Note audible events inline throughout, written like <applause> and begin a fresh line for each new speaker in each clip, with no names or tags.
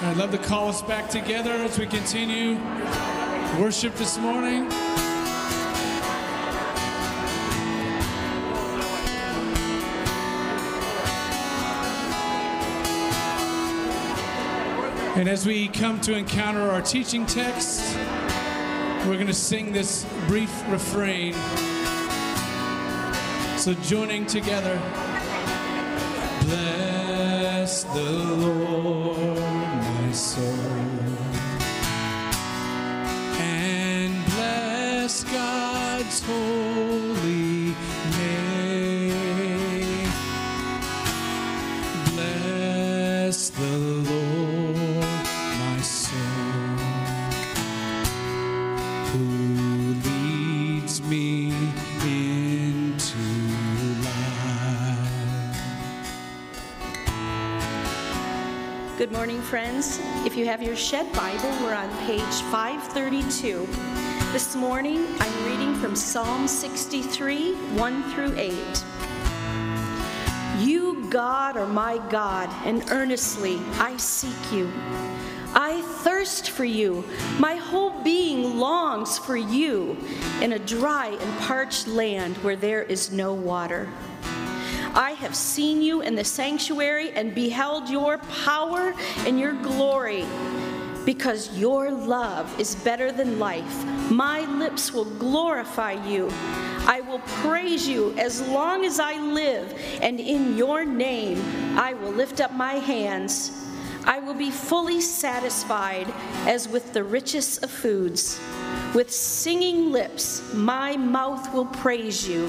I'd love to call us back together as we continue worship this morning. And as we come to encounter our teaching text, we're going to sing this brief refrain. So, joining together, bless the Lord, soul, and bless God's holy
morning, friends. If you have your Shed Bible, we're on page 532. This morning, I'm reading from Psalm 63, 1 through 8. You, God, are my God, and earnestly I seek you. I thirst for you. My whole being longs for you in a dry and parched land where there is no water. I have seen you in the sanctuary and beheld your power and your glory. Because your love is better than life, my lips will glorify you. I will praise you as long as I live, and in your name I will lift up my hands. I will be fully satisfied as with the richest of foods. With singing lips, my mouth will praise you.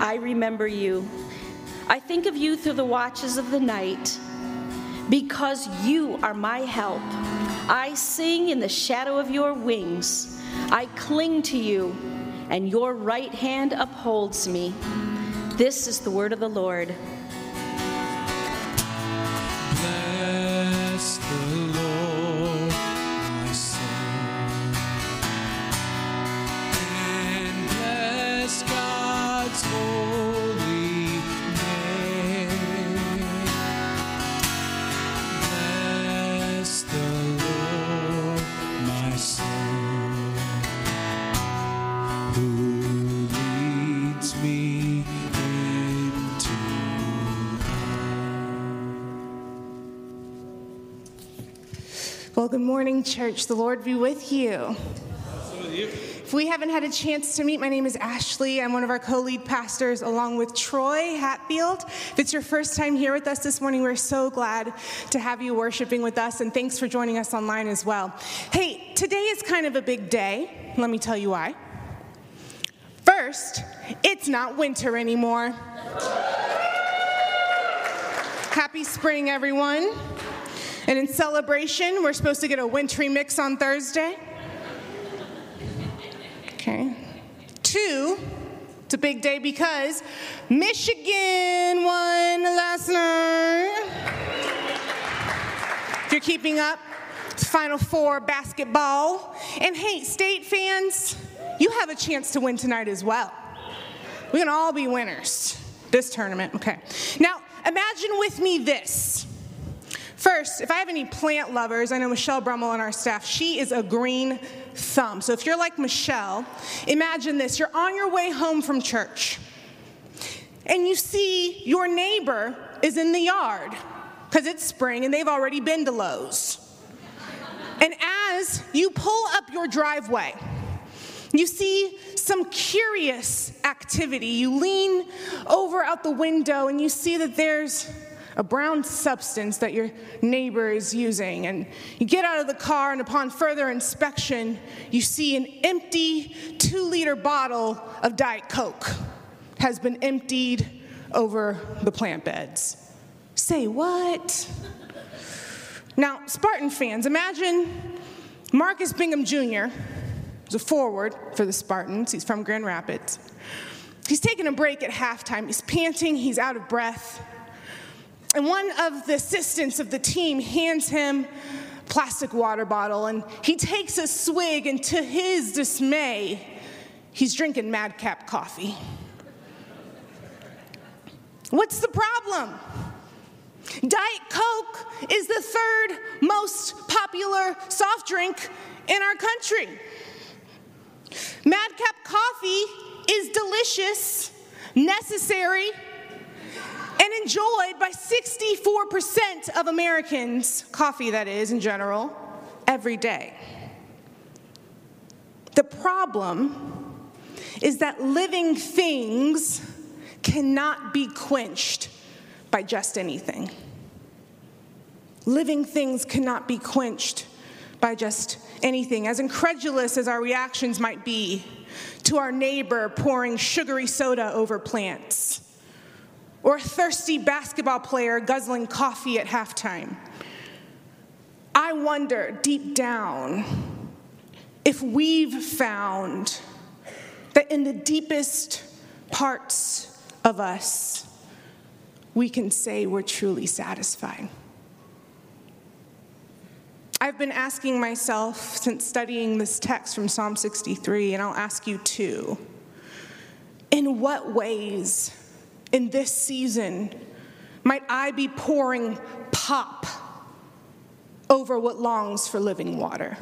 I remember you. I think of you through the watches of the night. Because you are my help, I sing in the shadow of your wings. I cling to you, and your right hand upholds me. This is the word of the Lord.
Good morning, church. The Lord be with you. If we haven't had a chance to meet, my name is Ashley. I'm one of our co lead pastors along with Troy Hatfield. If it's your first time here with us this morning, we're so glad to have you worshiping with us, and thanks for joining us online as well. Hey, today is kind of a big day. Let me tell you why. First, it's not winter anymore. Happy spring, everyone. And in celebration, we're supposed to get a wintry mix on Thursday. Okay. Two, it's a big day because Michigan won last night. If you're keeping up, it's Final Four basketball. And hey, state fans, you have a chance to win tonight as well. We can all be winners this tournament. Okay. Now, imagine with me this. First, if I have any plant lovers, I know Michelle Brummel on our staff, she is a green thumb. So if you're like Michelle, imagine this you're on your way home from church, and you see your neighbor is in the yard because it's spring and they've already been to Lowe's. And as you pull up your driveway, you see some curious activity. You lean over out the window and you see that there's a brown substance that your neighbor is using. And you get out of the car, and upon further inspection, you see an empty two liter bottle of Diet Coke. has been emptied over the plant beds. Say what? Now, Spartan fans, imagine Marcus Bingham Jr., is a forward for the Spartans, he's from Grand Rapids. He's taking a break at halftime. He's panting, he's out of breath. And one of the assistants of the team hands him plastic water bottle and he takes a swig and to his dismay, he's drinking madcap coffee. What's the problem? Diet Coke is the third most popular soft drink in our country. Madcap coffee is delicious, necessary, and enjoyed by 64% of Americans, coffee that is in general, every day. The problem is that living things cannot be quenched by just anything. Living things cannot be quenched by just anything. As incredulous as our reactions might be to our neighbor pouring sugary soda over plants, or a thirsty basketball player guzzling coffee at halftime, I wonder deep down if we've found that in the deepest parts of us, we can say we're truly satisfied. I've been asking myself since studying this text from Psalm 63, and I'll ask you too in what ways in this season might I be pouring pop over what longs for living water?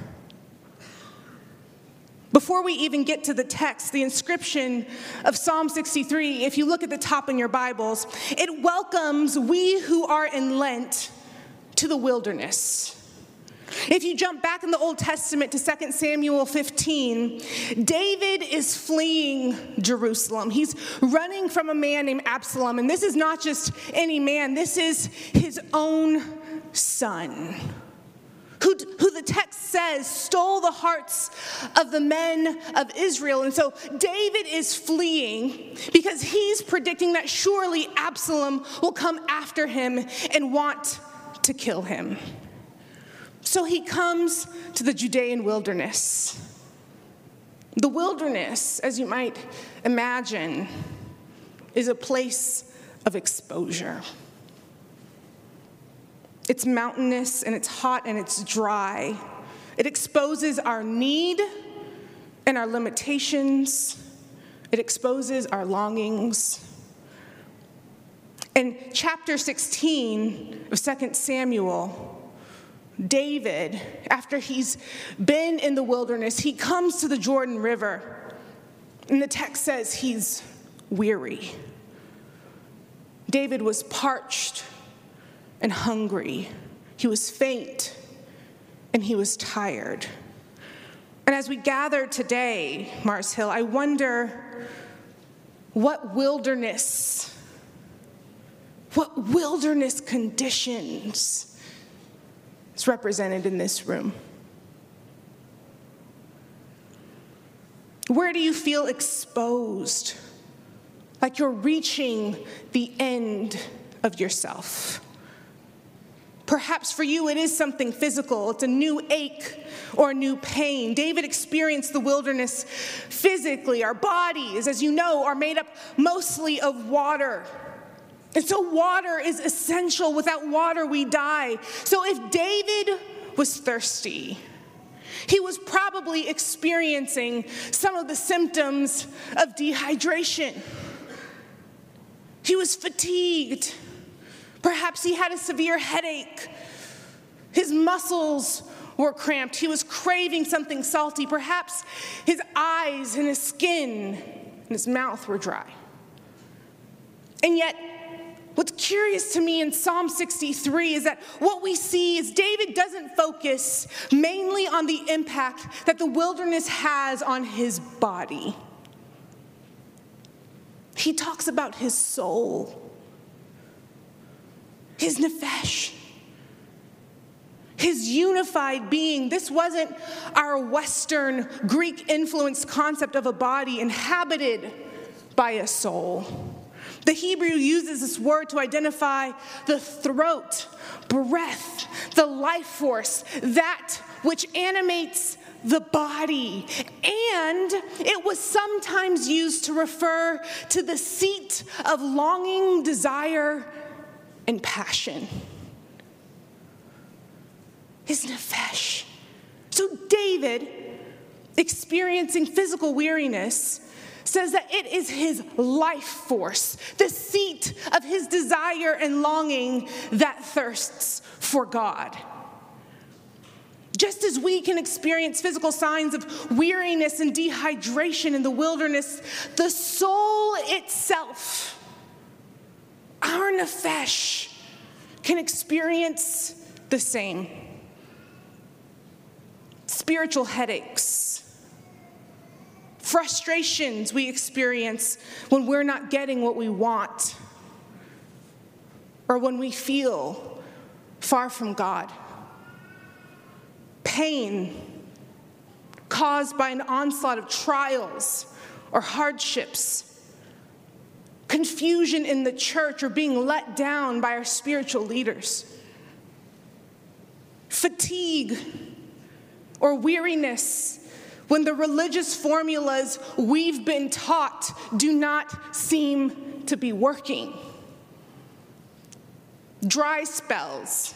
Before we even get to the text, the inscription of Psalm 63, if you look at the top in your Bibles, it welcomes we who are in Lent to the wilderness. If you jump back in the Old Testament to 2 Samuel 15, David is fleeing Jerusalem. He's running from a man named Absalom. And this is not just any man, this is his own son who, who the text says stole the hearts of the men of Israel. And so David is fleeing because he's predicting that surely Absalom will come after him and want to kill him. So he comes to the Judean wilderness. The wilderness, as you might imagine, is a place of exposure. It's mountainous and it's hot and it's dry. It exposes our need and our limitations. It exposes our longings. In chapter 16 of 2 Samuel, David, after he's been in the wilderness, he comes to the Jordan River. And the text says he's weary. David was parched and hungry. He was faint and he was tired. And as we gather today, Mars Hill, I wonder what wilderness, what wilderness conditions is represented in this room. Where do you feel exposed? Like you're reaching the end of yourself. Perhaps for you, it is something physical. It's a new ache or a new pain. David experienced the wilderness physically. Our bodies, as you know, are made up mostly of water. And so, water is essential. Without water, we die. So, if David was thirsty, he was probably experiencing some of the symptoms of dehydration. He was fatigued. Perhaps he had a severe headache. His muscles were cramped. He was craving something salty. Perhaps his eyes and his skin and his mouth were dry. And yet, what's curious to me in Psalm 63 is that what we see is David doesn't focus mainly on the impact that the wilderness has on his body. He talks about his soul his nefesh, his unified being. This wasn't our Western Greek influenced concept of a body inhabited by a soul. The Hebrew uses this word to identify the throat, breath, the life force, that which animates the body. And it was sometimes used to refer to the seat of longing, desire, and passion. Is nefesh. So David, experiencing physical weariness, says that it is his life force, the seat of his desire and longing that thirsts for God. Just as we can experience physical signs of weariness and dehydration in the wilderness, the soul itself, our nefesh, can experience the same. Spiritual headaches, frustrations we experience when we're not getting what we want, or when we feel far from God. Pain caused by an onslaught of trials or hardships, confusion in the church or being let down by our spiritual leaders, fatigue or weariness when the religious formulas we've been taught do not seem to be working, dry spells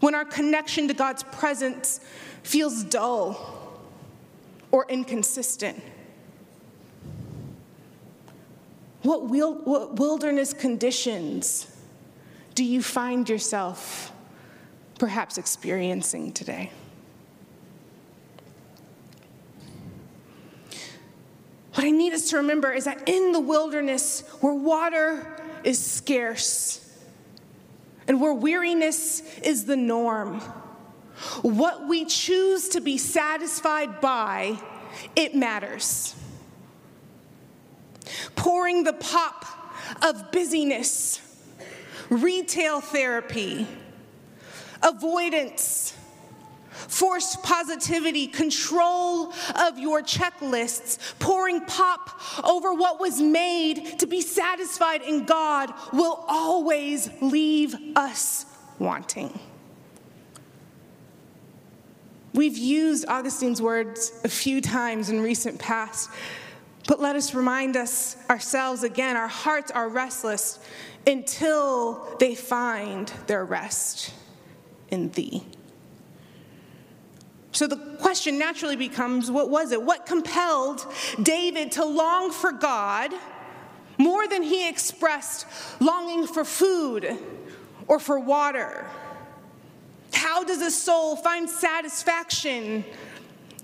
when our connection to God's presence feels dull or inconsistent? What, wilderness conditions do you find yourself perhaps experiencing today? What I need us to remember is that in the wilderness where water is scarce, and where weariness is the norm. What we choose to be satisfied by, it matters. Pouring the pop of busyness, retail therapy, avoidance, forced positivity, control of your checklists, pouring pop over what was made to be satisfied in God will always leave us wanting. We've used Augustine's words a few times in recent past, but let us remind us ourselves again our hearts are restless until they find their rest in thee. So the question naturally becomes what was it? What compelled David to long for God more than he expressed longing for food or for water? How does a soul find satisfaction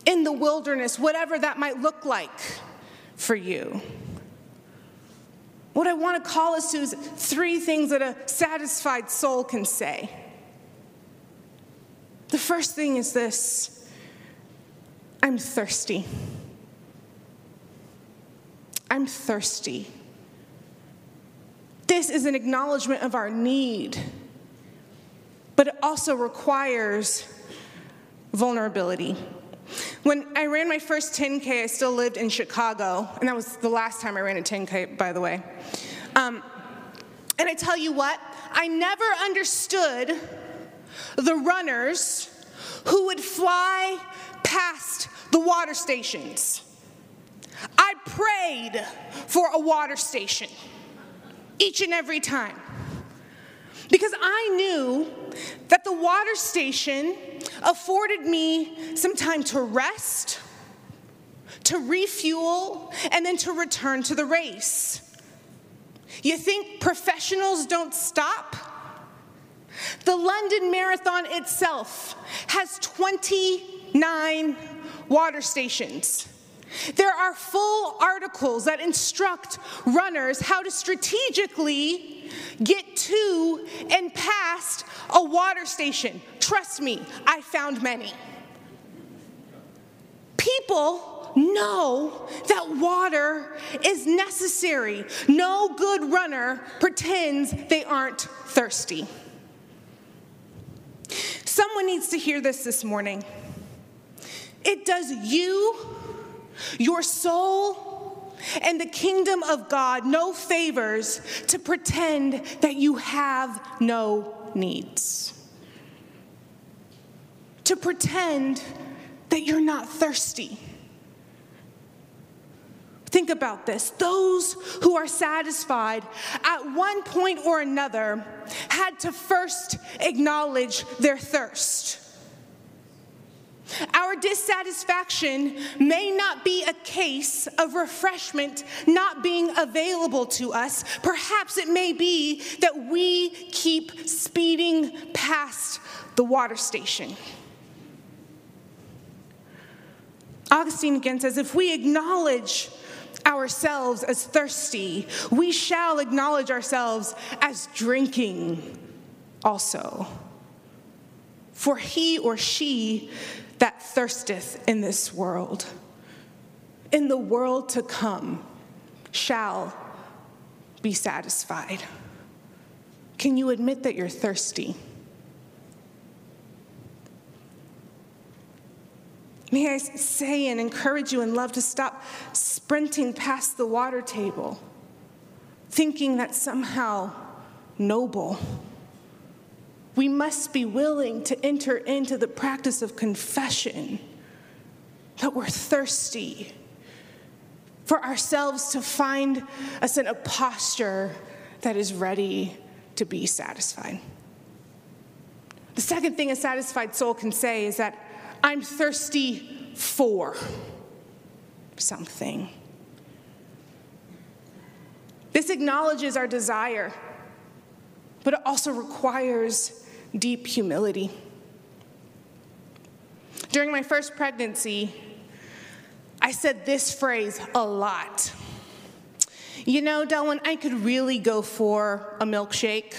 in the wilderness, whatever that might look like for you? What I want to call us to is three things that a satisfied soul can say. The first thing is this I'm thirsty. I'm thirsty. This is an acknowledgement of our need, but it also requires vulnerability. When I ran my first 10K, I still lived in Chicago, and that was the last time I ran a 10K, by the way. Um, and I tell you what, I never understood the runners who would fly past the water stations. I prayed for a water station each and every time because I knew that the water station afforded me some time to rest, to refuel, and then to return to the race. You think professionals don't stop? The London Marathon itself has 29 water stations. There are full articles that instruct runners how to strategically get to and past a water station. Trust me, I found many. People know that water is necessary. No good runner pretends they aren't thirsty. Someone needs to hear this this morning. It does you, your soul, and the kingdom of God no favors to pretend that you have no needs. To pretend that you're not thirsty. Think about this. Those who are satisfied at one point or another had to first acknowledge their thirst. Our dissatisfaction may not be a case of refreshment not being available to us. Perhaps it may be that we keep speeding past the water station. Augustine again says if we acknowledge ourselves as thirsty, we shall acknowledge ourselves as drinking also. For he or she that thirsteth in this world, in the world to come, shall be satisfied. Can you admit that you're thirsty? May I say and encourage you and love to stop sprinting past the water table, thinking that somehow noble. We must be willing to enter into the practice of confession that we're thirsty for ourselves to find us in a posture that is ready to be satisfied. The second thing a satisfied soul can say is that I'm thirsty for something. This acknowledges our desire, but it also requires deep humility. During my first pregnancy, I said this phrase a lot. You know, Delwyn, I could really go for a milkshake.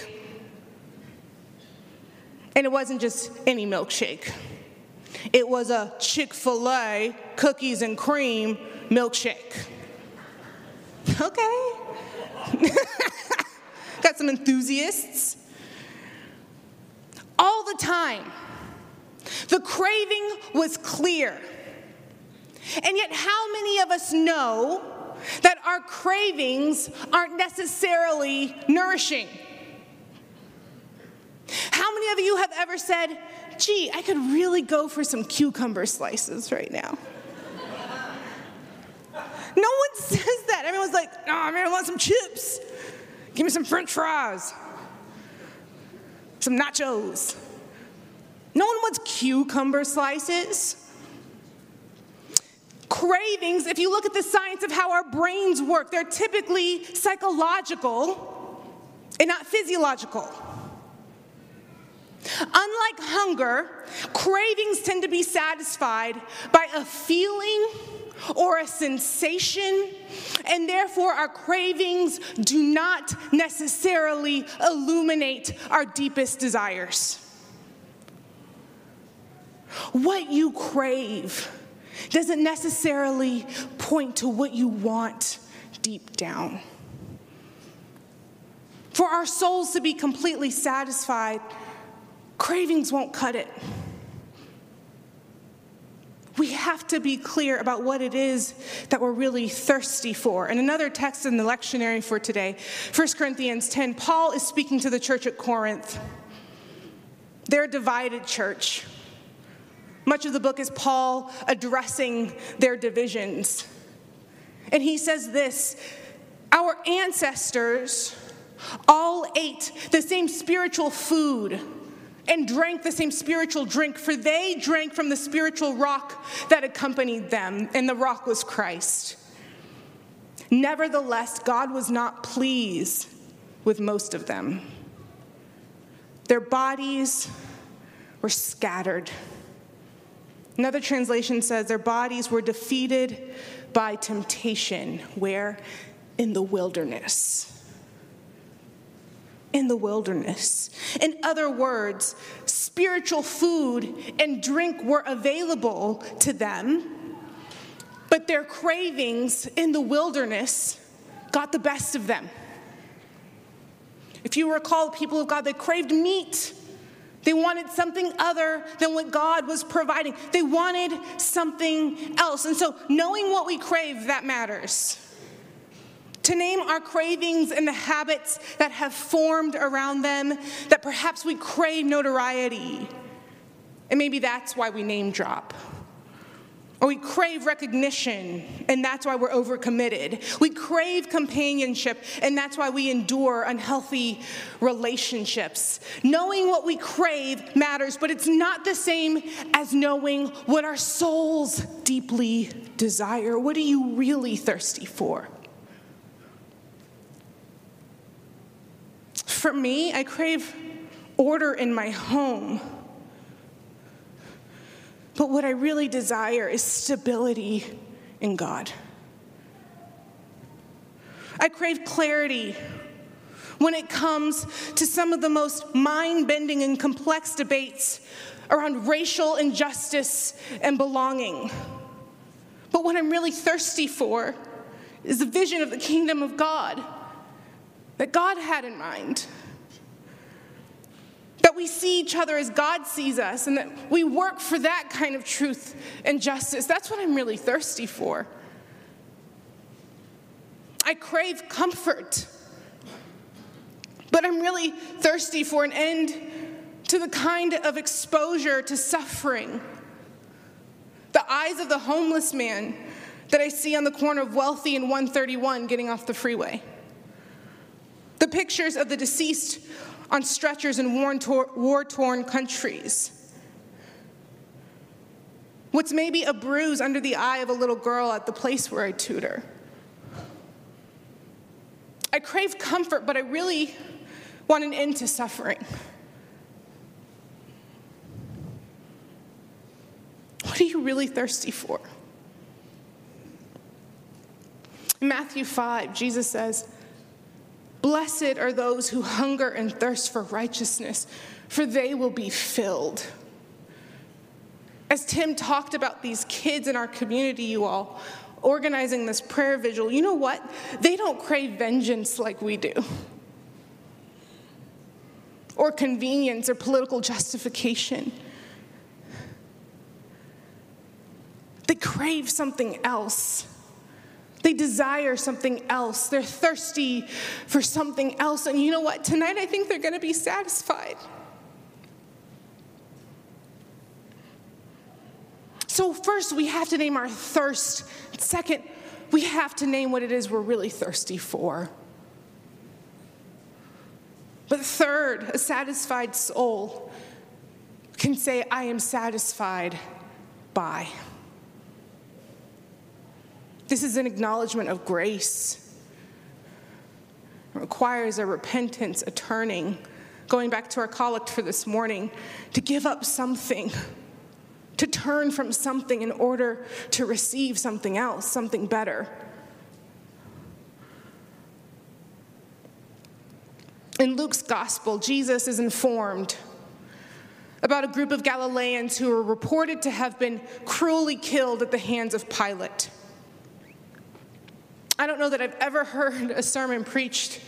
And it wasn't just any milkshake. It was a Chick fil A cookies and cream milkshake. Okay. <laughs> Got some enthusiasts. All the time, the craving was clear. And yet, how many of us know that our cravings aren't necessarily nourishing? How many of you have ever said, gee, I could really go for some cucumber slices right now. No one <laughs> says that. Everyone's like, oh man, I want some chips. Give me some french fries, some nachos. No one wants cucumber slices. Cravings, if you look at the science of how our brains work, they're typically psychological and not physiological. Unlike hunger, cravings tend to be satisfied by a feeling or a sensation, and therefore our cravings do not necessarily illuminate our deepest desires. What you crave doesn't necessarily point to what you want deep down. For our souls to be completely satisfied, Cravings won't cut it. We have to be clear about what it is that we're really thirsty for. And another text in the lectionary for today, 1 Corinthians 10, Paul is speaking to the church at Corinth. They're a divided church. Much of the book is Paul addressing their divisions. And he says this Our ancestors all ate the same spiritual food and drank the same spiritual drink, for they drank from the spiritual rock that accompanied them, and the rock was Christ. Nevertheless, God was not pleased with most of them. Their bodies were scattered. Another translation says their bodies were defeated by temptation, where? In the wilderness in the wilderness. In other words, spiritual food and drink were available to them, but their cravings in the wilderness got the best of them. If you recall, people of God, they craved meat. They wanted something other than what God was providing. They wanted something else. And so, knowing what we crave, that matters. To name our cravings and the habits that have formed around them, that perhaps we crave notoriety. And maybe that's why we name drop. Or we crave recognition, and that's why we're overcommitted. We crave companionship, and that's why we endure unhealthy relationships. Knowing what we crave matters, but it's not the same as knowing what our souls deeply desire. What are you really thirsty for? For me, I crave order in my home. But what I really desire is stability in God. I crave clarity when it comes to some of the most mind bending and complex debates around racial injustice and belonging. But what I'm really thirsty for is the vision of the kingdom of God that God had in mind that we see each other as God sees us and that we work for that kind of truth and justice. That's what I'm really thirsty for. I crave comfort, but I'm really thirsty for an end to the kind of exposure to suffering. The eyes of the homeless man that I see on the corner of Wealthy and 131 getting off the freeway. Pictures of the deceased on stretchers in war torn countries. What's maybe a bruise under the eye of a little girl at the place where I tutor. I crave comfort, but I really want an end to suffering. What are you really thirsty for? In Matthew 5, Jesus says, Blessed are those who hunger and thirst for righteousness, for they will be filled. As Tim talked about these kids in our community, you all, organizing this prayer vigil, you know what? They don't crave vengeance like we do, or convenience or political justification. They crave something else. They desire something else. They're thirsty for something else. And you know what? Tonight I think they're going to be satisfied. So, first, we have to name our thirst. Second, we have to name what it is we're really thirsty for. But third, a satisfied soul can say, I am satisfied by. This is an acknowledgement of grace. It requires a repentance, a turning. Going back to our collect for this morning, to give up something, to turn from something in order to receive something else, something better. In Luke's gospel, Jesus is informed about a group of Galileans who are reported to have been cruelly killed at the hands of Pilate. I don't know that I've ever heard a sermon preached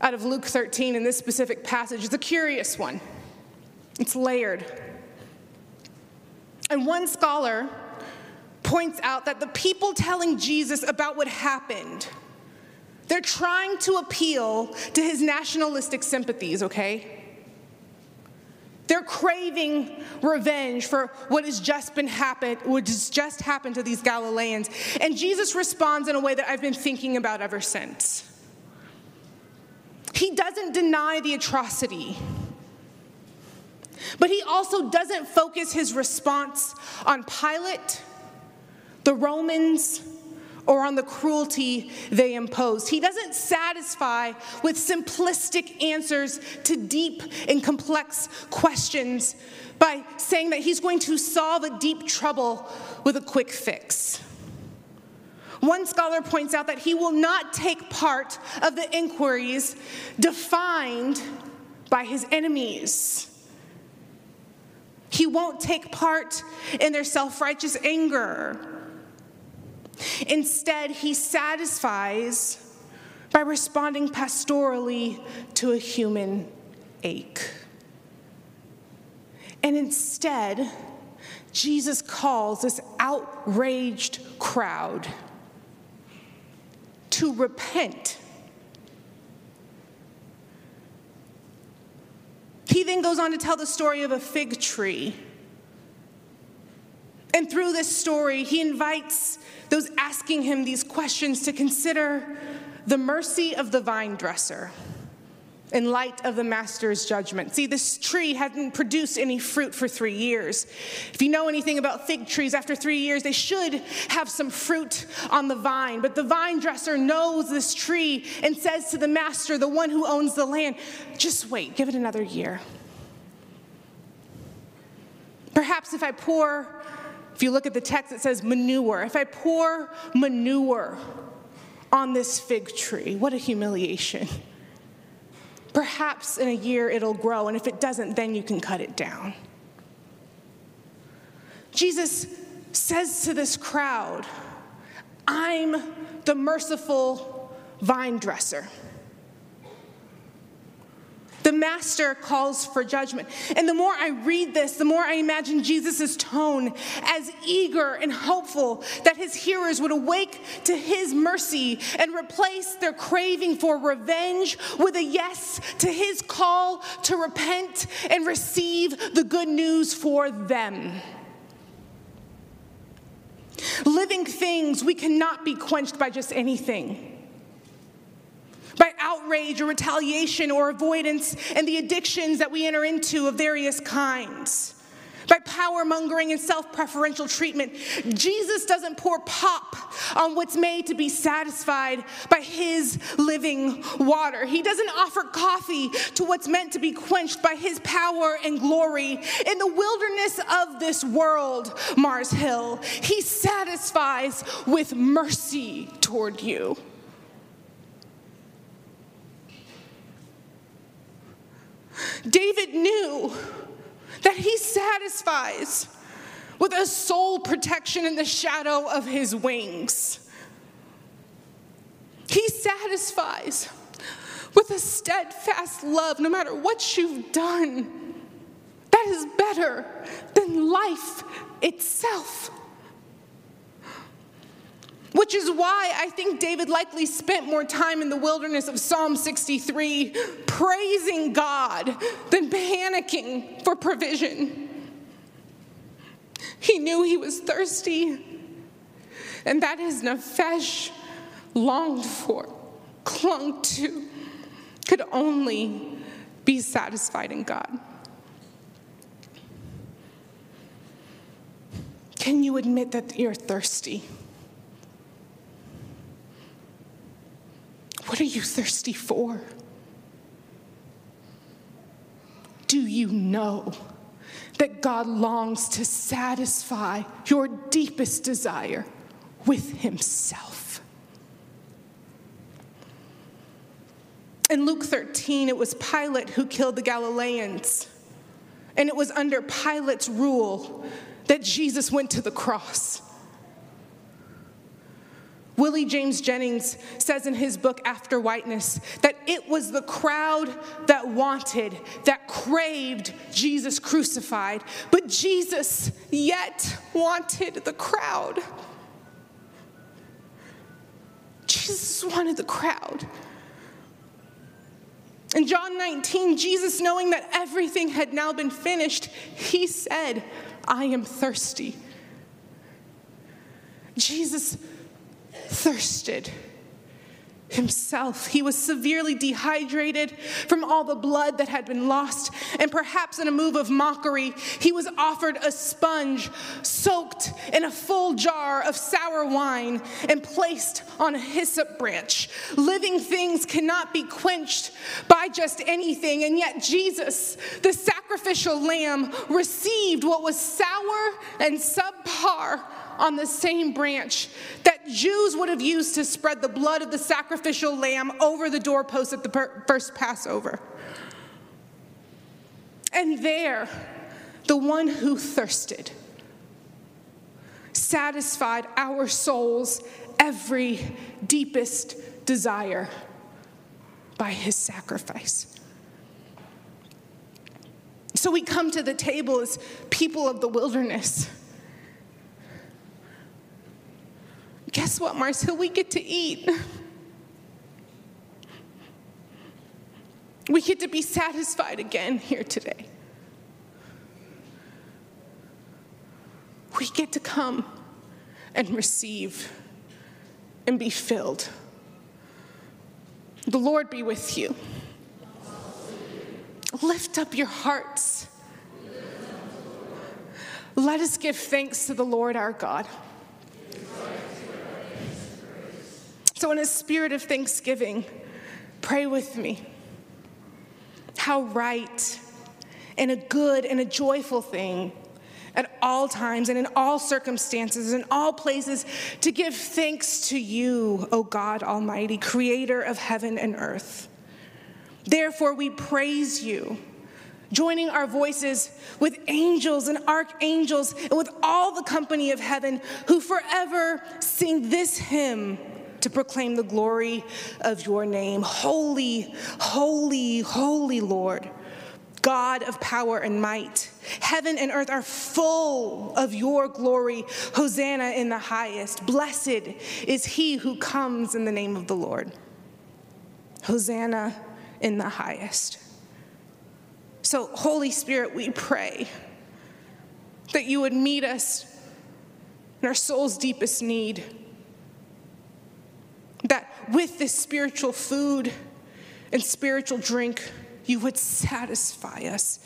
out of Luke 13 in this specific passage. It's a curious one, it's layered. And one scholar points out that the people telling Jesus about what happened, they're trying to appeal to his nationalistic sympathies, okay? They're craving revenge for what has just been happened, what has just happened to these Galileans. And Jesus responds in a way that I've been thinking about ever since. He doesn't deny the atrocity, but he also doesn't focus his response on Pilate, the Romans, or on the cruelty they imposed. He doesn't satisfy with simplistic answers to deep and complex questions by saying that he's going to solve a deep trouble with a quick fix. One scholar points out that he will not take part of the inquiries defined by his enemies. He won't take part in their self righteous anger Instead, he satisfies by responding pastorally to a human ache. And instead, Jesus calls this outraged crowd to repent. He then goes on to tell the story of a fig tree. And through this story, he invites those asking him these questions to consider the mercy of the vine dresser in light of the master's judgment. See, this tree hadn't produced any fruit for three years. If you know anything about fig trees, after three years, they should have some fruit on the vine. But the vine dresser knows this tree and says to the master, the one who owns the land, just wait, give it another year. Perhaps if I pour, if you look at the text, it says manure. If I pour manure on this fig tree, what a humiliation. Perhaps in a year it'll grow, and if it doesn't, then you can cut it down. Jesus says to this crowd, I'm the merciful vine dresser. The master calls for judgment. And the more I read this, the more I imagine Jesus' tone as eager and hopeful that his hearers would awake to his mercy and replace their craving for revenge with a yes to his call to repent and receive the good news for them. Living things, we cannot be quenched by just anything by outrage or retaliation or avoidance and the addictions that we enter into of various kinds, by power mongering and self preferential treatment. Jesus doesn't pour pop on what's made to be satisfied by his living water. He doesn't offer coffee to what's meant to be quenched by his power and glory. In the wilderness of this world, Mars Hill, he satisfies with mercy toward you. David knew that he satisfies with a soul protection in the shadow of his wings. He satisfies with a steadfast love no matter what you've done. That is better than life itself. Which is why I think David likely spent more time in the wilderness of Psalm 63 praising God than panicking for provision. He knew he was thirsty, and that his nefesh longed for, clung to, could only be satisfied in God. Can you admit that you're thirsty? What are you thirsty for? Do you know that God longs to satisfy your deepest desire with Himself? In Luke 13, it was Pilate who killed the Galileans. And it was under Pilate's rule that Jesus went to the cross. Willie James Jennings says in his book, After Whiteness, that it was the crowd that wanted, that craved Jesus crucified, but Jesus yet wanted the crowd. Jesus wanted the crowd. In John 19, Jesus, knowing that everything had now been finished, he said, I am thirsty. Jesus thirsted himself. He was severely dehydrated from all the blood that had been lost, and perhaps in a move of mockery, he was offered a sponge soaked in a full jar of sour wine and placed on a hyssop branch. Living things cannot be quenched by just anything, and yet Jesus, the sacrificial lamb, received what was sour and subpar on the same branch that Jews would have used to spread the blood of the sacrificial lamb over the doorpost at the first Passover. And there, the one who thirsted satisfied our souls' every deepest desire by his sacrifice. So we come to the table as people of the wilderness Guess what, Marcia? We get to eat. We get to be satisfied again here today. We get to come and receive and be filled. The Lord be with you. Lift up your hearts. Let us give thanks to the Lord our God. So, in a spirit of thanksgiving, pray with me. How right and a good and a joyful thing at all times and in all circumstances, and all places, to give thanks to you, O God Almighty, creator of heaven and earth. Therefore, we praise you joining our voices with angels and archangels and with all the company of heaven who forever sing this hymn to proclaim the glory of your name. Holy, holy, holy Lord, God of power and might. Heaven and earth are full of your glory. Hosanna in the highest. Blessed is he who comes in the name of the Lord. Hosanna in the highest. So, Holy Spirit, we pray that you would meet us in our soul's deepest need. With this spiritual food and spiritual drink, you would satisfy us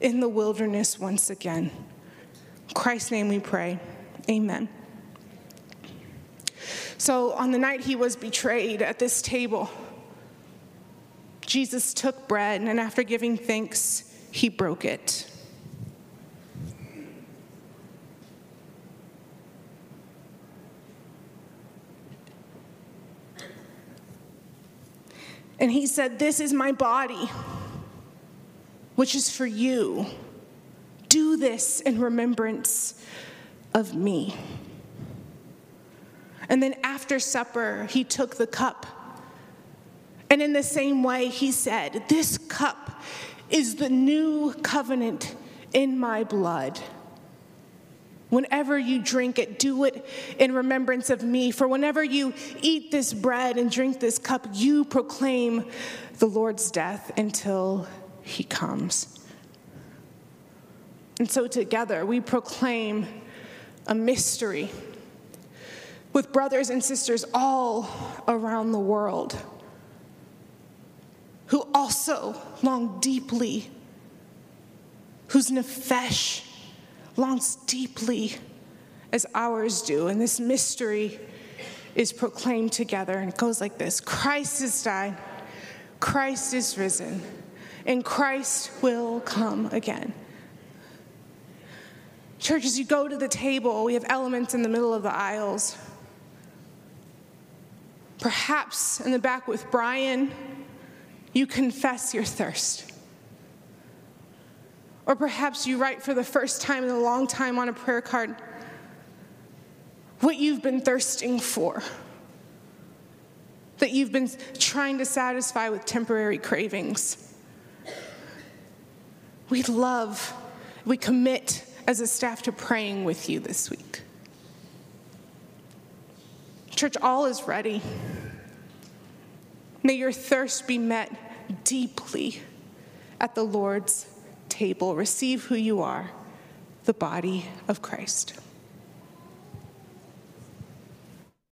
in the wilderness once again. In Christ's name we pray. Amen. So, on the night he was betrayed at this table, Jesus took bread, and after giving thanks, he broke it. And he said, This is my body, which is for you. Do this in remembrance of me. And then after supper, he took the cup and in the same way, he said, This cup is the new covenant in my blood. Whenever you drink it, do it in remembrance of me. For whenever you eat this bread and drink this cup, you proclaim the Lord's death until he comes. And so together we proclaim a mystery with brothers and sisters all around the world who also long deeply, whose nefesh longs deeply as ours do. And this mystery is proclaimed together, and it goes like this Christ has died, Christ is risen, and Christ will come again. Church, as you go to the table, we have elements in the middle of the aisles. Perhaps in the back with Brian you confess your thirst. Or perhaps you write for the first time in a long time on a prayer card what you've been thirsting for, that you've been trying to satisfy with temporary cravings. We love, we commit as a staff to praying with you this week. Church, all is ready. May your thirst be met deeply at the Lord's table. Receive who you are, the body of Christ.